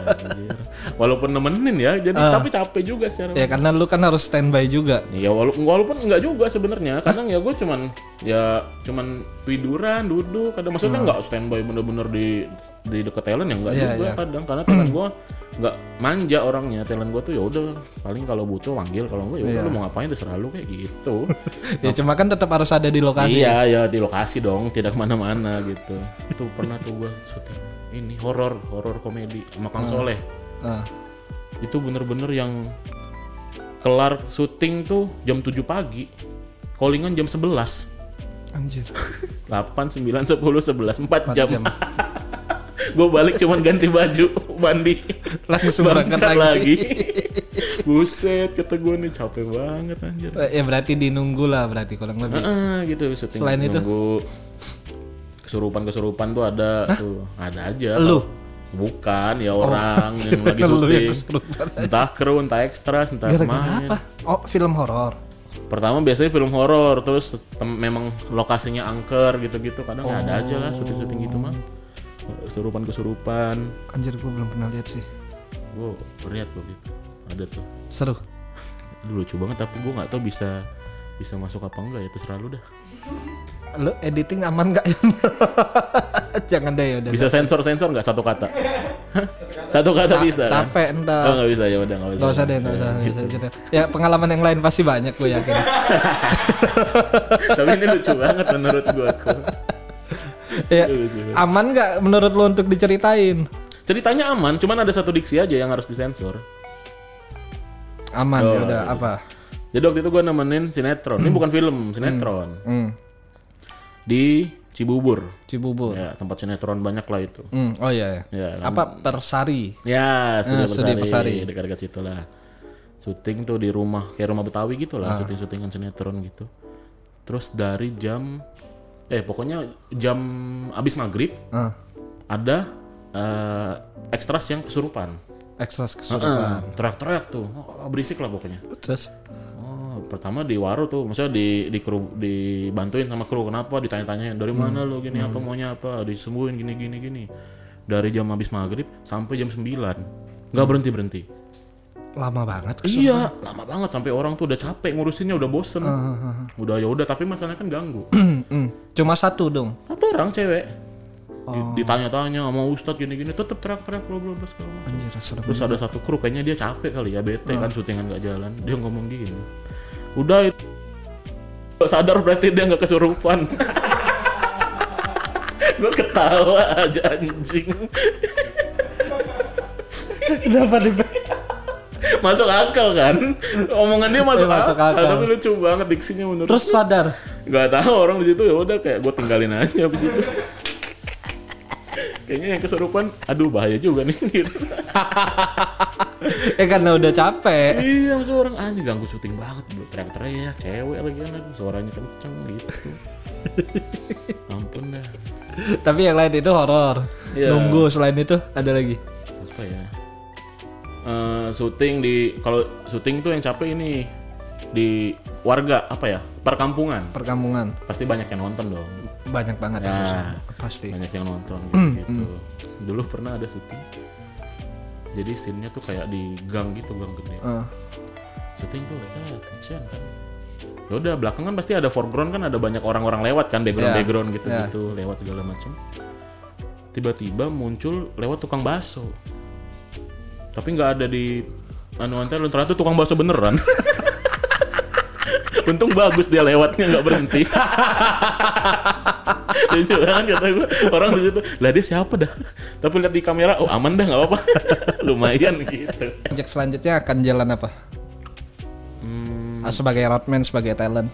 Walaupun nemenin ya jadi tapi capek juga secara ya karena lu kan harus standby juga Ya walaupun walaupun enggak juga sebenarnya. Kadang ya gue cuman ya cuman tiduran, duduk. Kadang maksudnya enggak standby bener-bener di di dekat talent ya enggak Iya, juga iya. kadang karena talent gue enggak manja orangnya. Talent gue tuh ya udah paling kalau butuh manggil, kalau enggak ya udah Iya. lu mau ngapain terserah lu kayak gitu. ya cuma kan tetap harus ada di lokasi iya, ya di lokasi dong, tidak ke mana-mana gitu. Itu pernah tuh gue syuting ini horor, horor komedi sama Kang Soleh. Ah. Itu bener-bener yang kelar syuting tuh jam 7 pagi. Callingan jam 11. anjir 8, 9, 10, 11, 4 Empat jam. jam. gue balik cuman ganti baju, mandi, langsung berangkat lagi, lagi. Buset, kata gue nih capek banget anjir. ya berarti dinunggu lah berarti kurang lebih Ah, gitu syuting Selain itu? nunggu kesurupan-kesurupan tuh ada tuh, ada aja. Lu? Bukan, ya orang yang lagi syuting. Entah kru, entah ekstra, entah gara-gara apa oh film horor Pertama biasanya film horor, terus memang lokasinya angker gitu-gitu. Kadang ya ada aja lah syuting-syuting gitu mah. Kesurupan-kesurupan. Anjir gue belum pernah lihat sih. Gue lihat gue gitu. Ada tuh. Seru. Aduh, lucu banget tapi gue nggak tahu bisa bisa masuk apa enggak ya terserah lu dah. Lo editing aman nggak? Jangan deh ya udah. Bisa sensor-sensor nggak satu kata? Satu kata bisa. Capek Oh entar. nggak bisa ya udah nggak bisa. Gak usah deh, nggak usah, nggak usah. Ya pengalaman yang lain pasti banyak gue yakin. Tapi ini lucu banget menurut gue. ya, aman nggak menurut lo untuk diceritain? Ceritanya aman, cuman ada satu diksi aja yang harus disensor. Aman Oh, ya udah iya. apa? Jadi waktu itu gue nemenin sinetron. Ini bukan film, sinetron. Hmm, Di Cibubur. Cibubur. Ya, tempat sinetron banyak lah itu. Hmm, oh iya ya. Ya, kan? Apa Persari? Ya, Studio Ah, Studio Persari. Persari. Dekat-dekat situ lah. Syuting tuh di rumah, kayak rumah Betawi gitu Ah. lah, syuting-syutingan sinetron gitu. Terus dari jam, eh pokoknya jam abis maghrib, Ah, ada eh, ekstras yang kesurupan. ekstras kesurupan. Eh, teriak-teriak tuh, oh, berisik lah pokoknya. Terus Oh, pertama di waru tuh, maksudnya di di kru dibantuin sama kru kenapa ditanya-tanya dari mana lo gini apa maunya apa disembuhin gini gini gini. Dari jam habis maghrib sampai jam 9 nggak berhenti berhenti. lama banget. kesurupan. Iya, lama banget sampai orang tuh udah capek ngurusinnya udah bosen. Udah ya udah tapi masalahnya kan ganggu. Hmm, Cuma satu dong. Satu orang cewek Di- ditanya-tanya sama ustadz gini-gini tetep teriak-teriak bla bla bla segala macam. Anjir, serem. Terus ada satu kru kayaknya dia capek kali ya bete kan syutingan gak jalan. Dia ngomong gini. Udah itu Gak sadar berarti dia nggak kesurupan. gue ketawa aja anjing. Kenapa di Masuk akal kan? Omongan dia masuk, Iya, masuk akal. akal. Tapi lucu banget diksinya menurut. Terus sadar. Gak tahu orang di situ ya udah kayak gue tinggalin aja habis itu. Kayaknya yang kesurupan, aduh bahaya juga nih gitu. Eh karena udah capek. iya, maksud orang anjing ganggu syuting banget, bro. Teriak-teriak, cewek lagi kan, suaranya kenceng gitu. Ampun dah. Tapi yang lain itu horor. Iya. Nunggu selain itu ada lagi. Apa ya? Eh, syuting di kalau syuting tuh yang capek ini di warga apa ya perkampungan Perkampungan pasti banyak yang nonton dong banyak banget Ya. Pasti. banyak yang nonton gitu, gitu. dulu pernah ada syuting jadi scene-nya tuh kayak di gang gitu gang gede. Eh, syuting tuh action kan. Ya udah belakangan pasti ada foreground kan ada banyak orang-orang lewat kan background Ya, background gitu gitu lewat segala macam tiba-tiba muncul lewat tukang bakso. Tapi nggak ada di anu antel ternyata tukang bakso beneran. Untung bagus dia lewatnya nggak berhenti lucu banget kata gue orang di situ lah dia siapa dah? Tapi lihat di kamera oh aman dah nggak apa-apa. Lumayan gitu. Project selanjutnya akan jalan apa? Hmm, Ah, Sebagai roadman, sebagai talent,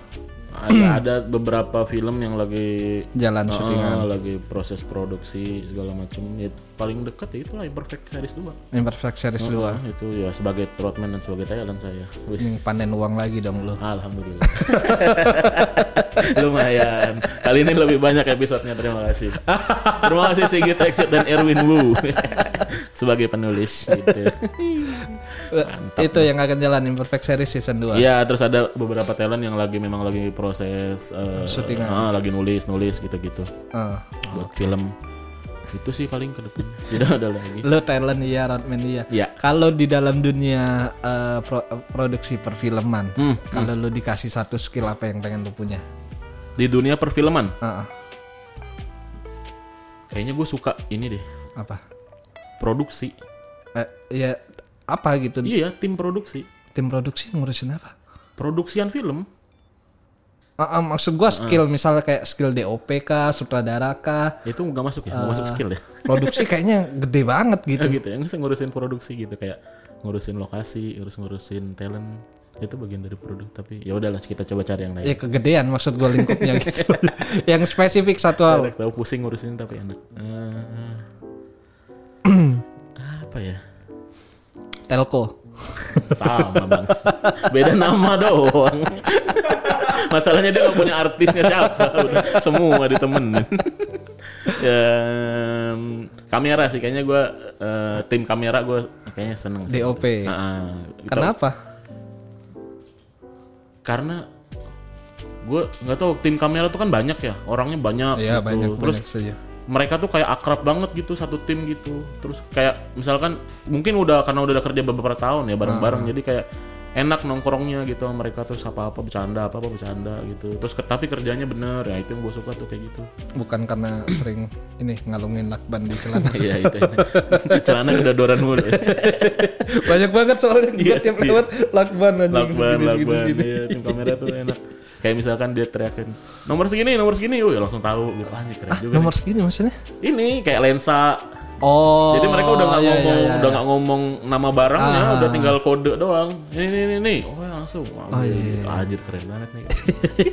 ada ada beberapa film yang lagi jalan syutingan. lagi proses produksi segala macam ya paling dekat ya itulah Imperfect Series 2 Imperfect Series 2 Ah, itu ya sebagai roadman dan sebagai talent saya. Wis. Yang panen uang lagi dong lu. Alhamdulillah. Lumayan. Kali ini lebih banyak episodenya terima kasih. Terima kasih Sigit Exit dan Erwin Wu. Sebagai penulis gitu. Itu yang akan jalan Imperfect Series season 2. Iya, terus ada beberapa talent yang lagi memang lagi proses Syutingan. ah, lagi nulis nulis gitu-gitu. Eh, buat film. Itu sih paling ke depan. Tidak ada lagi. lu talent iya, roadman iya. Ya. Kalau di dalam dunia eh, pro- produksi perfilman, Hmm, kalau lu dikasih satu skill apa yang pengen lu punya? Di dunia perfilman, Heeh. kayaknya gue suka ini deh, apa? produksi. Eh, ya apa gitu? Iya, tim produksi. Tim produksi ngurusin apa? Produksian film. Ah, ah, maksud gua skill misalnya kayak skill DOP kah, sutradara kah, Itu nggak masuk ya, nggak masuk skill ya. produksi kayaknya gede banget gitu. gitu ya, nggak usah ngurusin produksi gitu kayak ngurusin lokasi, urus ngurusin talent itu bagian dari produk tapi ya udahlah kita coba cari yang lain. Ya kegedean maksud gua lingkupnya gitu. yang spesifik satu hal. Tahu pusing ngurusin tapi enak. Eh, apa ya? Telco. Sama bang. Beda nama doang. Masalahnya dia nggak punya artisnya siapa. Udah semua ditemenin. ya, kamera sih kayaknya gue tim kamera gue kayaknya seneng sih. DOP. Nah, kita- Kenapa? karena gue nggak tahu tim kamera tuh kan banyak ya orangnya banyak Iya gitu. banyak terus banyak saja. mereka tuh kayak akrab banget gitu satu tim gitu terus kayak misalkan mungkin udah karena udah kerja beberapa tahun ya bareng-bareng Ah. jadi kayak enak nongkrongnya gitu sama mereka terus apa apa bercanda apa apa bercanda gitu. Terus tapi kerjanya bener ya itu yang gue suka tuh kayak gitu. Bukan karena sering ini ngalungin lakban di celana. iya itu celana kedodoran mulu. Banyak banget soalnya gua tiap iya. lewat lakban anjing lakban lakban iya tim kamera tuh enak. Kayak misalkan dia teriakin nomor segini nomor segini. Oh ya langsung tahu gitu. Ah keren juga Nomor segini maksudnya? ini kayak lensa Oh. Jadi mereka udah nggak iya, ngomong, iya, iya. udah nggak ngomong nama barangnya, Ah. udah tinggal kode doang. Ini ini ini, ini. oh ya langsung. Wah, Oh, iya, iya, gitu. Anjir keren banget nih.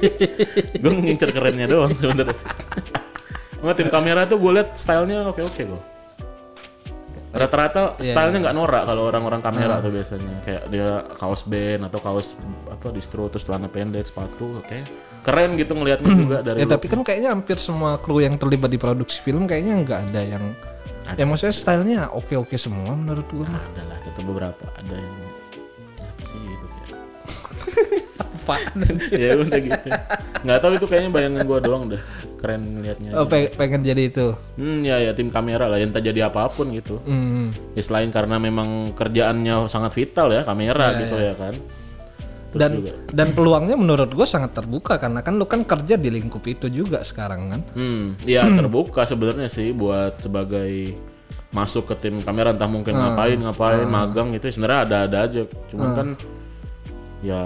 gue ngincer kerennya doang sebenarnya. Cuma tim kamera tuh gue liat stylenya oke oke kok. Rata-rata Iya, stylenya nggak norak kalau orang-orang kamera tuh biasanya kayak dia kaos band atau kaos apa distro terus celana pendek sepatu oke keren gitu ngelihatnya juga dari Ya tapi kan kayaknya hampir semua kru yang terlibat di produksi film kayaknya nggak ada yang ya maksudnya stylenya oke-oke semua menurut gua mah. ada lah tetap beberapa. Ada yang ya apa sih gitu kayak Apa? ya udah gitu. Nggak tahu itu kayaknya bayangan gua doang deh. Keren ngelihatnya Oh, pe- pengen jadi itu. hmm ya ya tim kamera lah. Yang tak jadi apa pun gitu. Hmm. ya selain karena memang kerjaannya sangat vital ya kamera gitu ya. kan. Terus Dan juga. dan peluangnya menurut gua sangat terbuka karena kan lu kan kerja di lingkup itu juga sekarang kan. hmm ya terbuka sebenarnya sih buat sebagai masuk ke tim kamera entah mungkin ngapain ngapain magang gitu sebenarnya ada ada aja. Cuman kan ya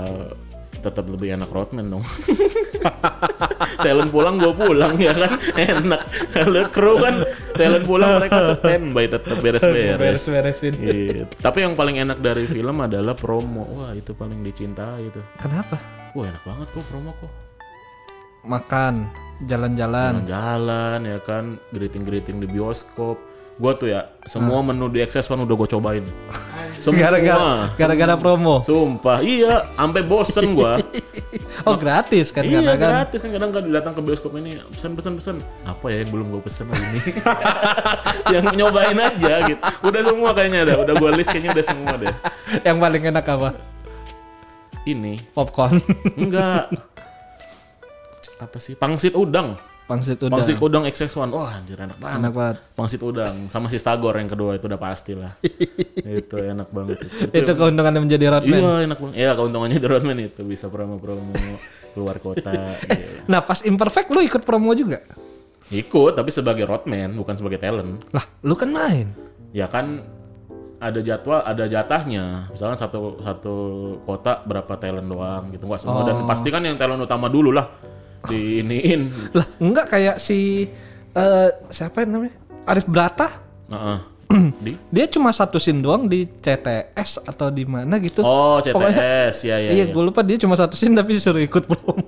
tetap lebih enak roadman dong talent pulang gue pulang ya kan enak kalau kru kan talent pulang mereka standby tetap beres-beres beresin. Iya. Tapi yang paling enak dari film adalah promo. Wah, itu paling dicintai itu. Kenapa? Wah, enak banget kok promo kok. Makan, jalan-jalan. Jalan-jalan ya kan, greeting-greeting di bioskop. Gua tuh ya, semua menu di Access One udah gue cobain. Semua. Gara-gara gara-gara promo. Sumpah, iya, sampai bosen gua. Oh, gratis kan iya, kan. gratis kan kadang kan datang ke bioskop ini pesan pesan pesan apa ya yang belum gue pesen hari ini yang nyobain aja gitu udah semua kayaknya dah udah gue list kayaknya udah semua deh Yang paling enak apa? ini Popcorn. Enggak. Apa sih? Pangsit udang. Pangsit udah. Pangsit udang XX1. Wah, anjir enak banget. Enak banget. Pangsit udang sama si Stagor yang kedua itu udah pasti lah. itu enak banget itu. Itu keuntungannya menjadi roadman. Iya, enak banget. Iya, keuntungannya di Roadman itu bisa promo-promo keluar kota. gitu. Nah, pas imperfect lu ikut promo juga? Ikut tapi sebagai roadman bukan sebagai talent. Lah, lu kan main. Ya kan ada jadwal, ada jatahnya. Misalnya satu satu kota berapa talent doang gitu nggak semua dan pasti kan yang talent utama dulu lah diiniin Lah, enggak kayak si eh siapa yang namanya? Arif Brata. Heeh. di Dia cuma satu scene doang di CTS atau di mana gitu. Oh, Pokoknya- CTS ya ya. iya, ya. gue lupa dia cuma satu scene tapi disuruh ikut promo.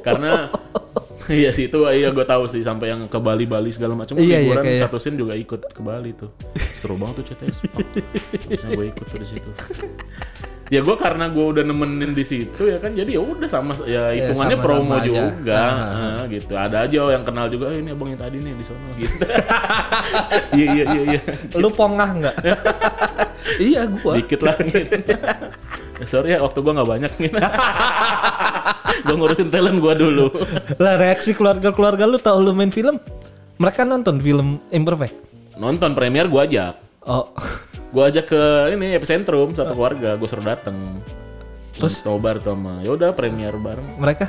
Karena iya sih itu iya gue tahu sih sampai yang ke Bali Bali segala macam Iya, iya, liburan kayak- satu scene juga ikut ke Bali tuh. Seru banget tuh CTS. Oh, gue ikut tuh di situ. ya gue karena gue udah nemenin di situ ya kan jadi ya udah sama ya hitungannya sama-sama promo aja. juga Ah, gitu ada aja yang kenal juga "Eh, ini abang yang tadi nih di sono gitu iya iya iya iya lu pongah enggak? iya, gua. dikit lah gitu. Sorry ya waktu gua nggak banyak gitu. gua ngurusin talent gua dulu. Lah reaksi keluarga-keluarga lu tahu lu main film? Mereka nonton film Imperfect. Nonton premier gua ajak. Oh. Gua ajak ke ini epicentrum satu keluarga, gua suruh dateng. Terus tobar tuh sama, ya udah premier bareng. Mereka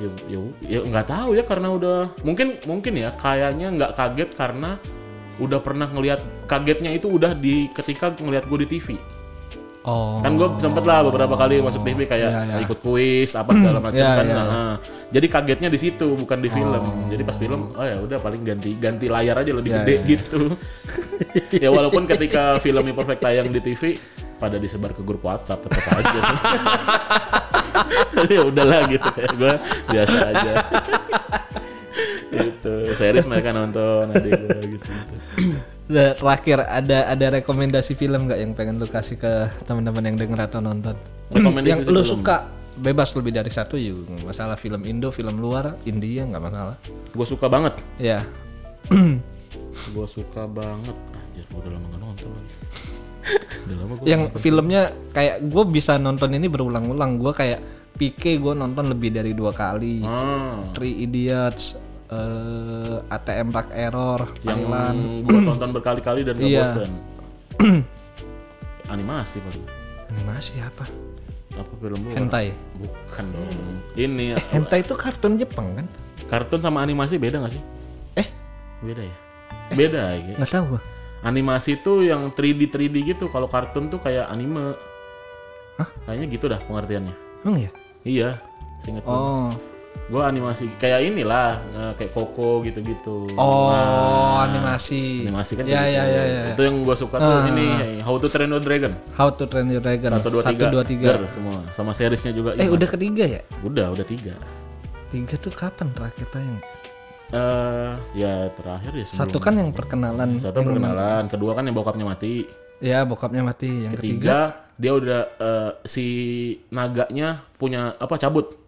Ya, ya, ya nggak tahu ya karena udah mungkin mungkin ya kayaknya nggak kaget karena udah pernah ngelihat kagetnya itu udah di ketika ngelihat gue di TV. Oh. kan gue sempet lah beberapa kali masuk TV kayak Iya, iya. ikut kuis apa segala macam Iya, kan iya. Nah, jadi kagetnya di situ bukan di film jadi pas film oh ya udah paling ganti ganti layar aja lebih Iya, gede iya. gitu ya walaupun ketika film Imperfect tayang di TV pada disebar ke grup WhatsApp tetap aja sih ya udahlah gitu kayak gue biasa aja gitu series mereka nonton adik gue gitu, gitu. Nah, terakhir ada ada rekomendasi film nggak yang pengen lu kasih ke teman-teman yang denger atau nonton? Yang lu film. suka bebas lebih dari satu yuk nggak masalah. Film Indo film luar India nggak masalah. Gue suka banget. Ya. Gue suka banget. Anjir gue udah lama gak nonton lagi. Udah lama gua yang filmnya kayak gue bisa nonton ini berulang-ulang. Gue kayak PK gue nonton lebih dari dua kali. Ah, Three Idiots eh, ATM Rock Error yang Thailand gue tonton berkali-kali dan gak Iya. bosan. Animasi paling. animasi apa Apa film lu? hentai Bukan dong. Ini hentai itu kartun Jepang kan kartun sama animasi beda gak sih? eh Beda ya? Beda ya. nggak tahu gue Animasi tuh yang 3D 3D gitu. Kalau kartun tuh kayak anime. Hah? Kayaknya gitu dah pengertiannya. emang ya Iya, gue. oh Gue animasi kayak inilah, eh, kayak Koko gitu-gitu. oh Nah, animasi animasi kan ya ya gitu. ya ya Itu yang gue suka tuh ini How to Train Your Dragon. How to Train Your Dragon Satu dua tiga, dua tiga semua. Sama seriesnya juga. eh udah ketiga ya udah, udah tiga. tiga tuh kapan terakhir tayang Eh, ya terakhir ya sebelum satu kan yang perkenalan satu perkenalan, kedua kan yang bokapnya mati, ya bokapnya mati yang ketiga ketiga dia udah eh, si naganya punya apa cabut,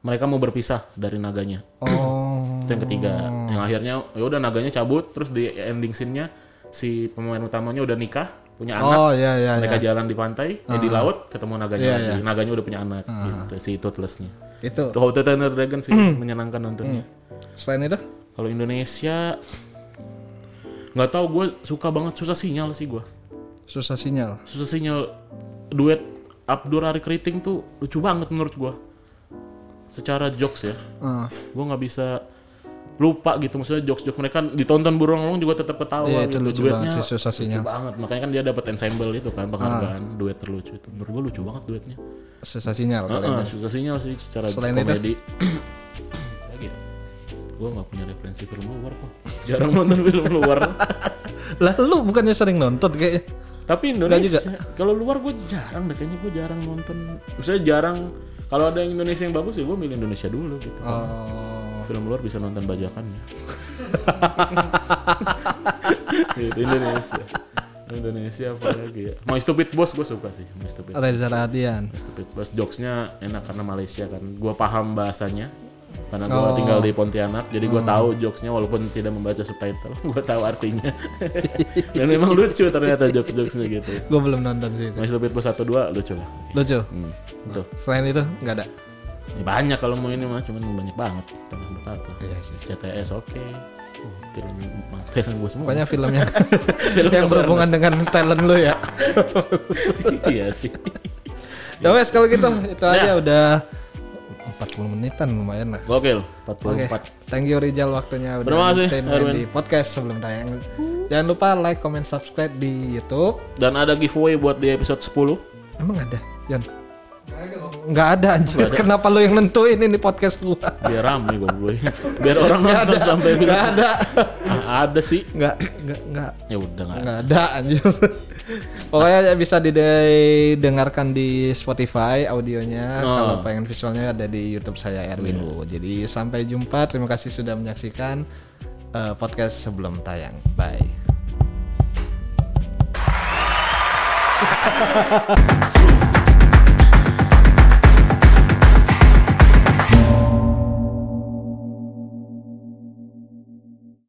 mereka mau berpisah dari naganya, oh. Itu yang ketiga, yang akhirnya ya udah naganya cabut, terus di ending scene-nya si pemain utamanya udah nikah, punya anak, oh ya ya ya mereka jalan di pantai, eh, di laut ketemu naganya. Iya, lagi, naganya udah punya anak, gitu si Toothless-nya. itu. Tuh How to Train Dragon sih menyenangkan nontonnya. selain itu? Kalau Indonesia nggak tahu gue suka banget susah sinyal sih gue. susah sinyal. Susah sinyal duet Abdur Ari Keriting tuh lucu banget menurut gue. Secara jokes ya, Ah, gue nggak bisa lupa gitu maksudnya jokes-jokes mereka ditonton burung juga tetap ketawa Iya, itu gitu. lucu banget sih, susah lucu banget. Makanya kan dia dapat ensemble itu kan penghargaan duet terlucu itu. Menurut gue lucu banget duetnya. Susah sinyal kali Heeh, susah sinyal sih secara Selain komedi. Lagi ya? Gue nggak punya referensi film luar kok. Jarang nonton film luar. Lah lu bukannya sering nonton kayaknya? Tapi Indonesia kalau luar gue jarang deh kayaknya gue jarang nonton. Maksudnya jarang kalau ada yang Indonesia yang bagus ya gue milih Indonesia dulu gitu. Oh. Film luar bisa nonton bajakannya. Gitu Indonesia. Indonesia apa lagi ya. My Stupid Boss gue suka sih My Stupid Reza Radian. My Stupid Boss. Jokesnya enak karena Malaysia kan. Gue paham bahasanya karena gue Oh. tinggal di Pontianak jadi gue tahu jokesnya walaupun tidak membaca subtitle gue tahu artinya. Dan memang lucu ternyata jokes-jokesnya gitu. Gue belum nonton sih My Stupid Boss 1 2 lucu lah. Lucu? Hmm, itu selain itu nggak ada? Ya, banyak kalau mau ini mah cuman banyak banget. Tanah betapa iya sih. CTS oke. Uh, film film gue semua. Pokoknya film yang yang berhubungan dengan talent lu ya. Iya sih. Ya wes kalau gitu itu aja udah 40 menitan lumayan lah gokil Oke, 44 thank you Rizal waktunya udah Terima kasih, di podcast sebelum tayang. Jangan lupa like, comment, subscribe di YouTube. dan ada giveaway buat di episode 10 Emang ada, Yan? Nggak ada anjir. Kenapa lu yang nentuin ini podcast gua? biar rame gue biar orang nonton sampai Nggak bilang ada. "Ah, ada sih Nggak, nggak, nggak, ya udah nggak nggak ada anjir. Pokoknya bisa didengarkan di Spotify audionya. Oh. Kalau pengen visualnya ada di YouTube saya Erwin Wu. Jadi sampai jumpa. Terima kasih sudah menyaksikan eh, podcast sebelum tayang. Bye.